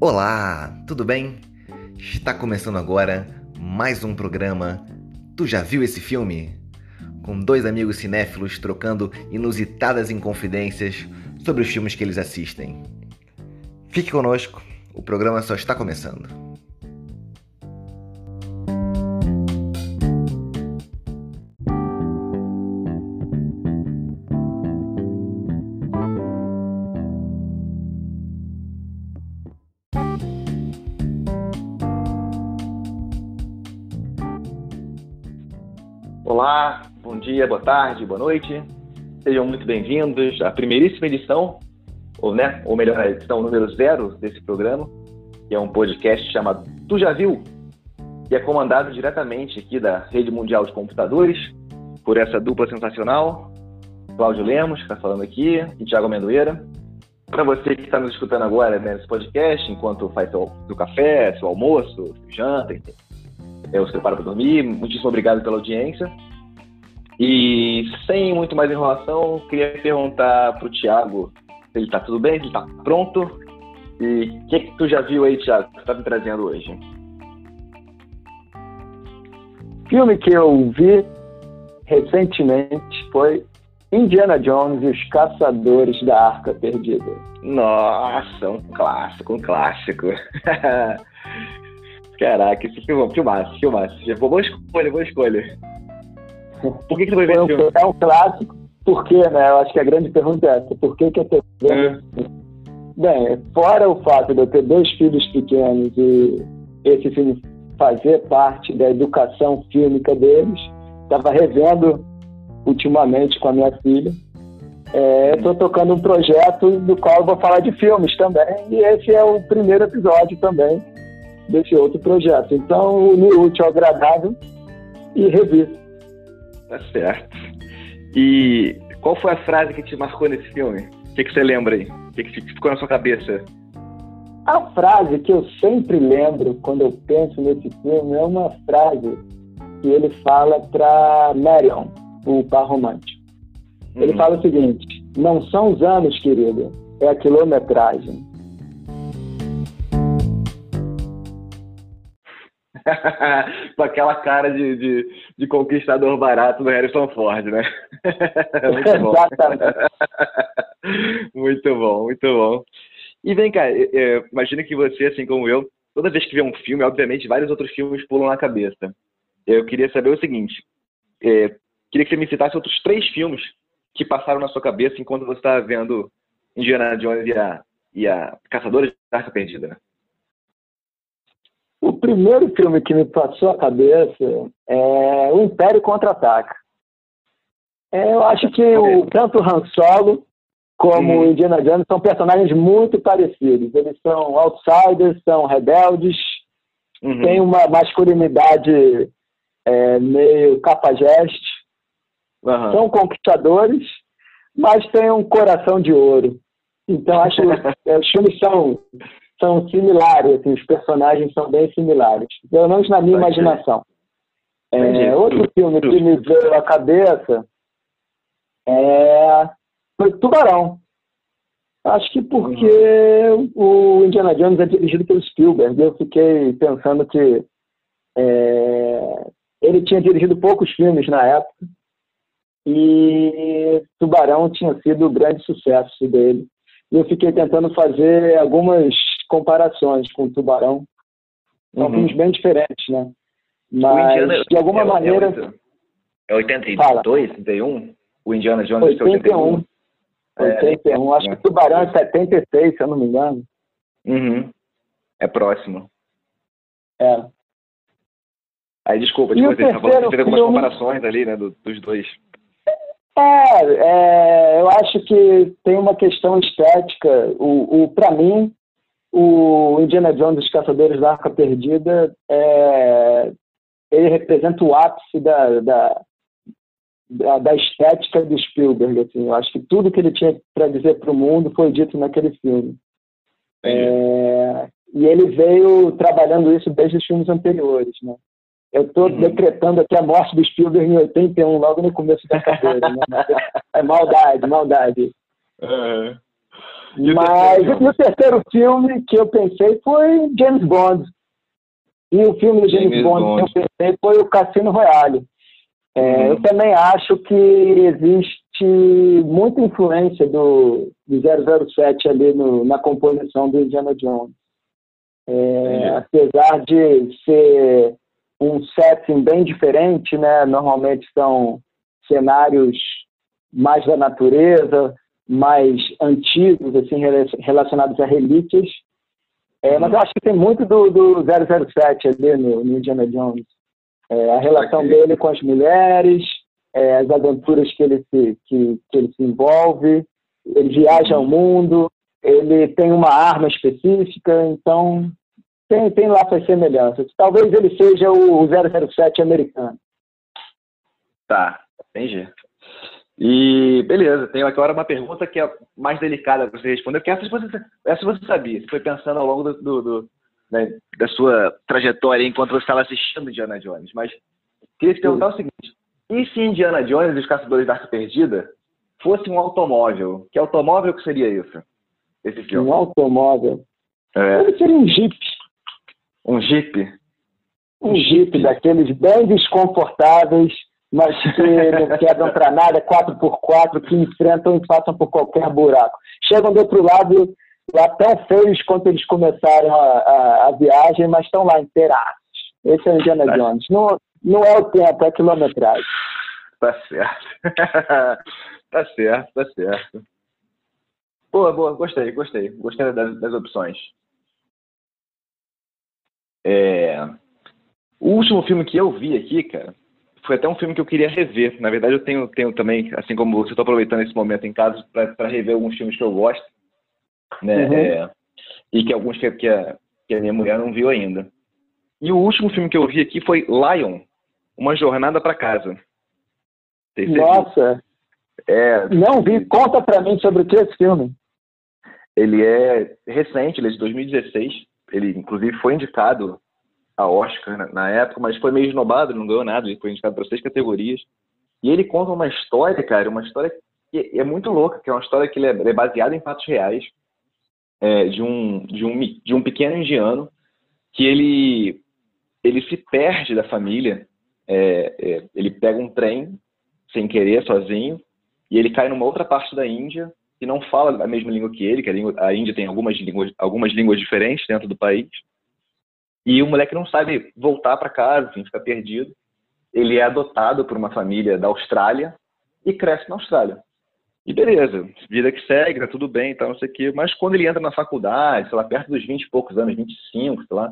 Olá, tudo bem? Está começando agora mais um programa Tu já viu esse filme? Com dois amigos cinéfilos trocando inusitadas inconfidências sobre os filmes que eles assistem. Fique conosco, o programa só está começando. Olá, bom dia, boa tarde, boa noite. Sejam muito bem-vindos à primeiríssima edição, ou, né, ou melhor, a edição número zero desse programa, que é um podcast chamado Tu Já Viu? que é comandado diretamente aqui da Rede Mundial de Computadores, por essa dupla sensacional, Cláudio Lemos, que está falando aqui, e Tiago Amendoeira. Para você que está nos escutando agora né, nesse podcast, enquanto faz seu, seu café, seu almoço, seu janta, enfim, eu se prepara para dormir, muitíssimo obrigado pela audiência. E sem muito mais enrolação, queria perguntar para o Tiago se ele está tudo bem, se ele está pronto. E o que, que tu já viu aí, Tiago, que está me trazendo hoje? filme que eu vi recentemente foi Indiana Jones e os Caçadores da Arca Perdida. Nossa, um clássico, um clássico. Caraca, esse filme, é filmaço, filmaço. Foi boa escolha, boa escolha. Por que, que você foi ver esse filme? É um clássico, por quê, né? Eu acho que a grande pergunta é essa. Por que, que tô vendo? É. Bem, fora o fato de eu ter dois filhos pequenos e esse filme fazer parte da educação fílmica deles. Estava revendo ultimamente com a minha filha. É, Estou tocando um projeto do qual vou falar de filmes também, e esse é o primeiro episódio também desse outro projeto. Então, me útil ao agradável e revi. Tá certo. E qual foi a frase que te marcou nesse filme? O que, que você lembra aí? O que, que ficou na sua cabeça? A frase que eu sempre lembro quando eu penso nesse filme é uma frase que ele fala para Marion, o par romântico. Uhum. Ele fala o seguinte: não são os anos, querida, é a quilometragem. Com aquela cara de, de, de, conquistador barato do Harrison Ford, né? muito bom. Exatamente. muito bom, muito bom. E vem cá, imagina que você, assim como eu, toda vez que vê um filme, obviamente vários outros filmes pulam na cabeça. Eu queria saber o seguinte: é, queria que você me citasse outros três filmes que passaram na sua cabeça enquanto você estava vendo Indiana Jones e a, e a Caçadora de Arca Perdida. O primeiro filme que me passou a cabeça é O Império Contra-Ataca. É, eu acho que o, tanto o Han Solo como uhum. Indiana Jones, são personagens muito parecidos. Eles são outsiders, são rebeldes, uhum. têm uma masculinidade é, meio capajeste, uhum. são conquistadores, mas têm um coração de ouro. Então, acho que é, os filmes são, são similares, assim, os personagens são bem similares, pelo menos na minha imaginação. É, outro filme que me veio à cabeça é foi Tubarão. Acho que porque o Indiana Jones é dirigido pelo Spielberg. Eu fiquei pensando que é, ele tinha dirigido poucos filmes na época e Tubarão tinha sido o grande sucesso dele. E eu fiquei tentando fazer algumas comparações com Tubarão. São uhum. filmes bem diferentes, né? Mas, Indiana, de alguma é, maneira... É 82, 81? O Indiana Jones 81. 81. 81. É, Acho que Tubarão é 76, se eu não me engano. Uhum. É próximo. É. Aí, desculpa, tipo, você tá fez algumas comparações ali, né, do, dos dois. É, é, eu acho que tem uma questão estética. O, o para mim, o Indiana Jones dos Caçadores da Arca Perdida é, ele representa o ápice da, da, da, da, estética do Spielberg. Assim. Eu acho que tudo que ele tinha para dizer para o mundo foi dito naquele filme. É, e ele veio trabalhando isso desde os filmes anteriores. Né? Eu estou uhum. decretando aqui a morte do Spielberg em 81, logo no começo da carreira. Né? É maldade, maldade. Uhum. Mas o, o terceiro filme que eu pensei foi James Bond. E o filme do James, James Bond, Bond, que eu pensei foi o Cassino Royale. É, uhum. Eu também acho que existe muita influência do, do 007 ali no, na composição do Indiana Jones. É, apesar de ser um setting bem diferente, né? Normalmente são cenários mais da natureza, mais antigos, assim, relacionados a relíquias. É, mas eu acho que tem muito do, do 007 ali no, no Indiana Jones. É, a relação okay. dele com as mulheres, é, as aventuras que ele, se, que, que ele se envolve, ele viaja ao mundo, ele tem uma arma específica, então tem, tem lá suas semelhanças. Talvez ele seja o 007 americano. Tá, entendi. E beleza, tenho agora uma pergunta que é mais delicada para você responder, porque essa você, essa você sabia, você foi pensando ao longo do, do, do né, da sua trajetória enquanto você estava assistindo Indiana Jones. Mas queria te perguntar o seguinte: e se Indiana Jones e os Caçadores da Arca Perdida fosse um automóvel? Que automóvel que seria isso? Esse filme? Um automóvel? É. Ele seria um Jeep. Um Jeep? Um, um Jeep, Jeep daqueles bem desconfortáveis mas que não quebram para nada, 4x4, que enfrentam e passam por qualquer buraco. Chegam do outro lado lá tão feios quanto eles começaram a, a, a viagem, mas estão lá inteirados. Esse é o Indiana tá. Jones. Não, não é o tempo, é a quilometragem. Tá certo. tá certo, tá certo. Boa, boa, gostei, gostei. Gostei das, das opções. É... O último filme que eu vi aqui, cara, foi até um filme que eu queria rever. Na verdade, eu tenho, tenho também, assim como você, estou aproveitando esse momento em casa para rever alguns filmes que eu gosto, né? Uhum. É, e que alguns que, que, a, que a minha mulher não viu ainda. E o último filme que eu vi aqui foi Lion, Uma Jornada para Casa. Nossa! É, não vi. Conta para mim sobre o que é esse filme. Ele é recente, ele é de 2016. Ele, inclusive, foi indicado a Oscar na, na, época, mas foi meio esnobado, não ganhou nada, ele foi indicado para seis categorias. E ele conta uma história, cara, uma história que é muito louca, que é uma história que é, é baseada em fatos reais, é, de, um, de, um, de um pequeno indiano que ele, ele se perde da família, é, é, ele pega um trem sem querer, sozinho, e ele cai numa outra parte da Índia que não fala a mesma língua que ele, que a, língua, a Índia tem algumas línguas, algumas línguas diferentes dentro do país. E o moleque não sabe voltar para casa, assim, fica perdido. Ele é adotado por uma família da Austrália e cresce na Austrália. E beleza, vida que segue, tá tudo bem, tá, não sei o quê. Mas quando ele entra na faculdade, sei lá, perto dos 20 e poucos anos, 25, sei lá,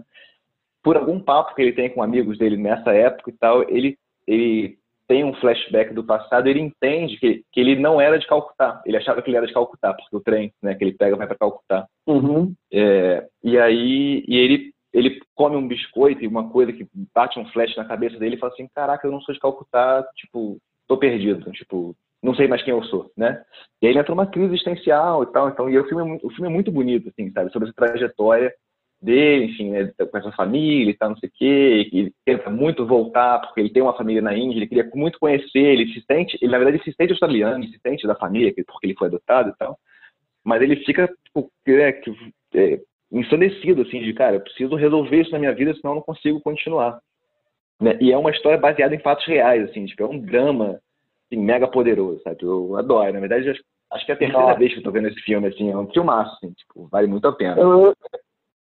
por algum papo que ele tem com amigos dele nessa época e tal, ele, ele tem um flashback do passado, ele entende que, que ele não era de Calcutá. Ele achava que ele era de Calcutá, porque o trem né, que ele pega vai para Calcutá. Uhum. É, e aí e ele ele come um biscoito e uma coisa que bate um flash na cabeça dele e fala assim, caraca, eu não sou de Calcutá, tipo, tô perdido, tipo, não sei mais quem eu sou, né? E aí ele entra numa crise existencial e tal, então, e o filme, é muito, o filme é muito bonito, assim, sabe, sobre essa trajetória dele, enfim, né, com essa família e tal, não sei o quê, ele tenta muito voltar, porque ele tem uma família na Índia, ele queria muito conhecer, ele se sente, ele na verdade se sente australiano, ele se sente da família, porque ele foi adotado e tal, mas ele fica, tipo, é, é, ensandecido, assim, de, cara, eu preciso resolver isso na minha vida, senão eu não consigo continuar. Né? E é uma história baseada em fatos reais, assim, tipo, é um drama assim, mega poderoso, sabe? Eu adoro. Na verdade, acho, acho que é a terceira Nossa. vez que eu tô vendo esse filme, assim, é um filmaço, assim, tipo, vale muito a pena. Eu,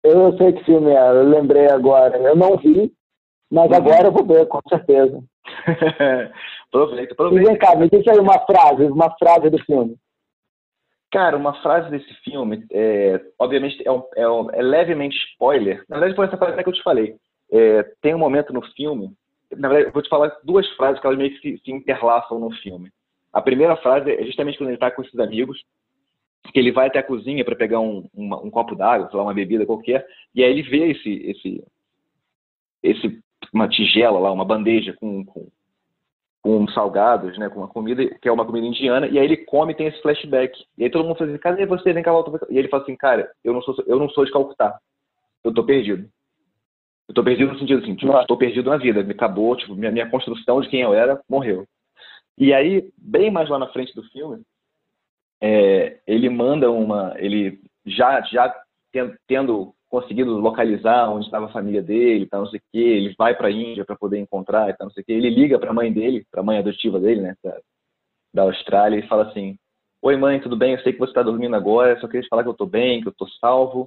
eu sei que filme é, eu lembrei agora. Eu não vi, mas uhum. agora eu vou ver, com certeza. aproveita, aproveita. E vem cá, me diz aí uma frase, uma frase do filme. Cara, uma frase desse filme, é, obviamente, é, um, é, um, é, levemente spoiler. Na verdade, foi essa frase que eu te falei. É, tem um momento no filme, na verdade, eu vou te falar duas frases que elas meio que se, se interlaçam no filme. A primeira frase é justamente quando ele está com esses amigos, que ele vai até a cozinha para pegar um, uma, um copo d'água, sei lá, uma bebida qualquer, e aí ele vê esse, esse, esse uma tigela lá, uma bandeja com, com com salgados, né, com uma comida que é uma comida indiana, e aí ele come e tem esse flashback. E aí todo mundo fala assim, cadê você? Vem cá, volta. E ele fala assim, cara, eu não sou, eu não sou de Calcutá. Eu tô perdido. Eu tô perdido no sentido assim, tipo, tô perdido na vida. Me acabou, tipo, minha, minha construção de quem eu era morreu. E aí, bem mais lá na frente do filme, é, ele manda uma, ele já já tendo conseguido localizar onde estava a família dele, tá, não sei o que, ele vai para a Índia para poder encontrar, tá, não sei o que, ele liga para a mãe dele, para a mãe adotiva dele, né, da, da Austrália, e fala assim: Oi mãe, tudo bem? Eu sei que você está dormindo agora, só queria te falar que eu estou bem, que eu estou salvo.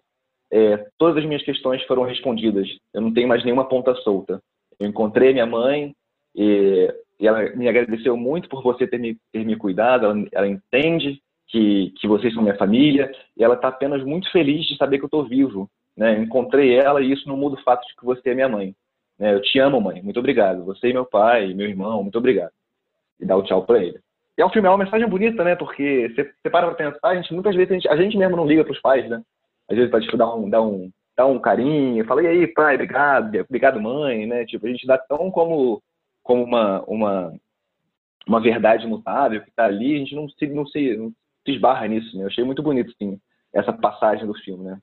É, todas as minhas questões foram respondidas. Eu não tenho mais nenhuma ponta solta. Eu encontrei minha mãe e, e ela me agradeceu muito por você ter me, ter me cuidado. Ela, ela entende que, que vocês são minha família e ela está apenas muito feliz de saber que eu estou vivo. Né? Encontrei ela e isso não muda o fato de que você é minha mãe. Né? Eu te amo, mãe. Muito obrigado. Você e meu pai, meu irmão, muito obrigado. E dá o tchau para ele. E é um filme, é uma mensagem bonita, né? Porque você, você para pra pensar, a gente, muitas vezes a gente, a gente mesmo não liga pros pais, né? Às vezes pode tipo, dar um, dar um, dar um carinho, fala, e aí, pai, obrigado, obrigado, mãe, né? Tipo, a gente dá tão como, como uma, uma, uma verdade mutável que tá ali, a gente não se, não se, não se esbarra nisso, né? Eu achei muito bonito, assim, essa passagem do filme, né?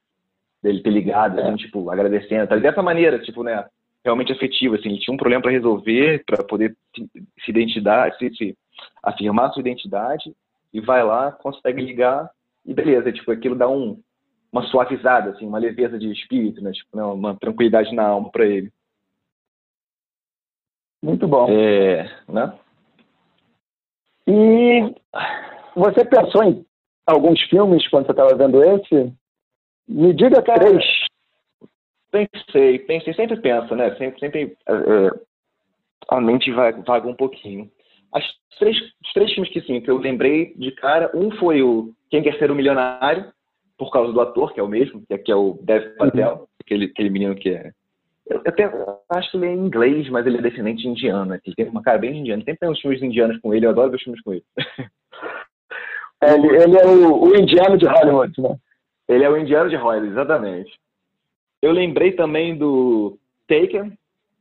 Dele ter ligado, assim, tipo, agradecendo, tá? dessa maneira, tipo, né? Realmente afetivo, assim, ele tinha um problema para resolver, para poder se, se identidade, se, se afirmar sua identidade e vai lá, consegue ligar e beleza, tipo, aquilo dá um, uma suavizada, assim, uma leveza de espírito, né? Tipo, né? uma tranquilidade na alma para ele. Muito bom. É, né? E você pensou em alguns filmes quando você estava vendo esse? Me diga três. Pensei, pensei, sempre pensa, né? Sempre, sempre é, é a mente vaga um pouquinho. As três, os três filmes que sim, que eu lembrei de cara, um foi o Quem Quer Ser o Milionário, por causa do ator, que é o mesmo, que é o Dev Patel, uhum. aquele, aquele menino que é. Eu, até acho que ele é inglês, mas ele é descendente de indiano. Ele tem uma cara bem indiana. Sempre tem uns filmes indianos com ele, eu adoro ver os filmes com ele. É, ele, ele, é o, o, indiano de Hollywood, né? Ele é o indiano de Hollywood, exatamente. Eu lembrei também do Taken,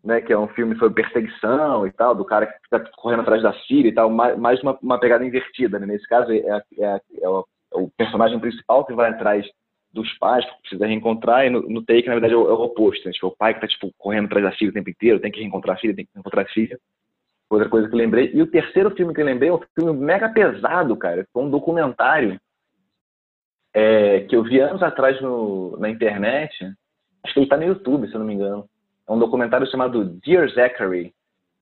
né, que é um filme sobre perseguição e tal, do cara que está correndo atrás da filha e tal, mais uma, uma pegada invertida. Né? Nesse caso, é, é, é, o, é, o, personagem principal que vai atrás dos pais, que precisa reencontrar, e no, no na verdade, é o, é o oposto. Né? Tipo, o pai que está tipo, correndo atrás da filha o tempo inteiro, tem que reencontrar a filha, tem que reencontrar a filha. Outra coisa que eu lembrei. E o terceiro filme que eu lembrei é um filme mega pesado, cara. Foi um documentário é, que eu vi anos atrás no, na internet. Acho que ele está no YouTube, se eu não me engano é um documentário chamado Dear Zachary,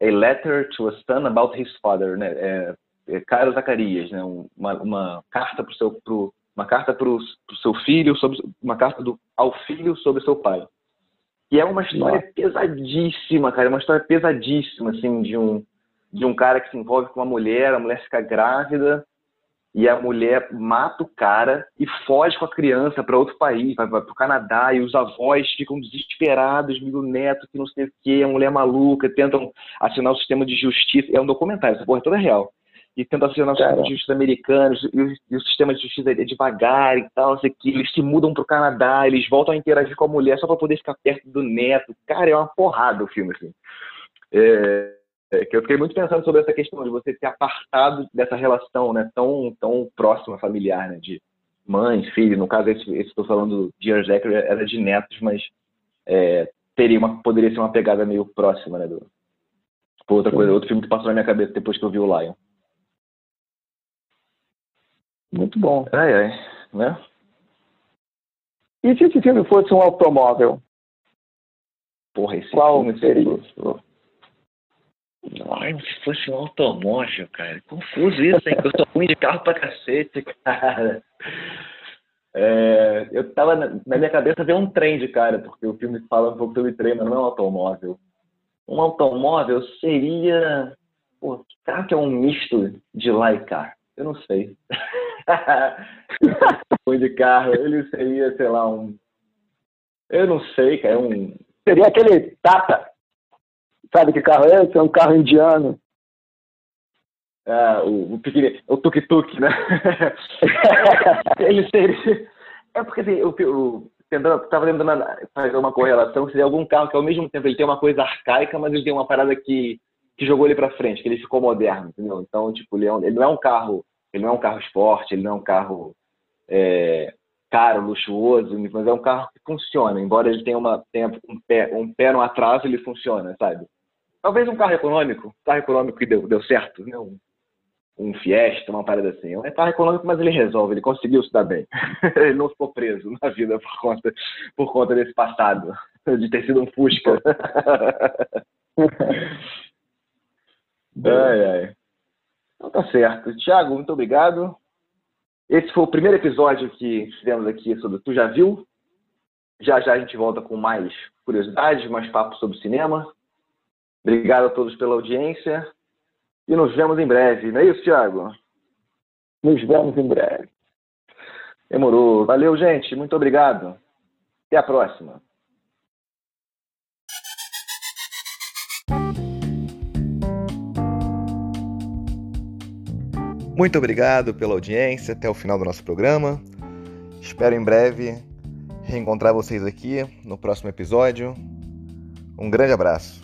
A Letter to a Son About His Father, né? É, é Caro Zacarias, né? Uma, uma carta para seu pro, uma carta para o seu filho sobre uma carta do, ao filho sobre seu pai. E é uma história Nossa. pesadíssima, cara, é uma história pesadíssima assim de um de um cara que se envolve com uma mulher, a mulher fica grávida e a mulher mata o cara e foge com a criança para outro país, para o Canadá, e os avós ficam desesperados, o neto que não sei o quê, a mulher maluca, tentam assinar o sistema de justiça. É um documentário, essa porra é toda real. E tentam assinar o sistema de justiça americano, e o, e o, sistema de justiça é devagar e tal, sei que eles se mudam para o Canadá, eles voltam a interagir com a mulher só para poder ficar perto do neto. Cara, é uma porrada o filme, assim. É, é, que eu fiquei muito pensando sobre essa questão de você ser apartado dessa relação né, tão, tão próxima, familiar, né, de mãe, filho. No caso, esse, estou falando de Zachary era de netos, mas é, teria uma, poderia ser uma pegada meio próxima, né? Do, outra coisa, outro filme que passou na minha cabeça depois que eu vi o Lion. Muito bom. Ai, ai, né? E se esse filme fosse um automóvel? Porra, esse Qual filme seria? Ai, se fosse um automóvel, cara. Confuso isso, hein? Que eu sou ruim de carro pra cacete, cara. É, eu tava na, minha cabeça ver um trem de cara, porque o filme fala um pouco sobre trem, mas não é um automóvel. Um automóvel seria. Pô, carro que é um misto de lá e cá? Eu não sei. ruim de carro, ele seria, sei lá, um. Eu não sei, cara. É um. Seria aquele Tata. Sabe que carro é esse? É um carro indiano. Ah, o, o, o tuk-tuk, né? Ele seria... É porque assim, eu, eu tentando, lembrando fazer uma correlação, seria algum carro que ao mesmo tempo ele tem uma coisa arcaica, mas ele tem uma parada que, que jogou ele para frente, que ele ficou moderno, entendeu? Então, tipo, ele, é um, ele, não é um carro, ele não é um carro esporte, ele não é um carro é, caro, luxuoso, mas é um carro que funciona, embora ele tenha, uma, tenha um, pé, um pé no atraso, ele funciona, sabe? Talvez um carro econômico, carro econômico que deu, deu certo, né? Um, um Fiesta, uma parada assim. É um carro econômico, mas ele resolve, ele conseguiu se dar bem. ele não ficou preso na vida por conta, por conta desse passado, de ter sido um Fusca. ai, ai. Então tá certo. Tiago, muito obrigado. Esse foi o primeiro episódio que fizemos aqui sobre Tu Já Viu? Já já a gente volta com mais curiosidades, mais papo sobre cinema. Obrigado a todos pela audiência e nos vemos em breve. Não é isso, Tiago? Nos vemos em breve. Demorou. Valeu, gente. Muito obrigado. Até a próxima. Muito obrigado pela audiência até o final do nosso programa. Espero em breve reencontrar vocês aqui no próximo episódio. Um grande abraço.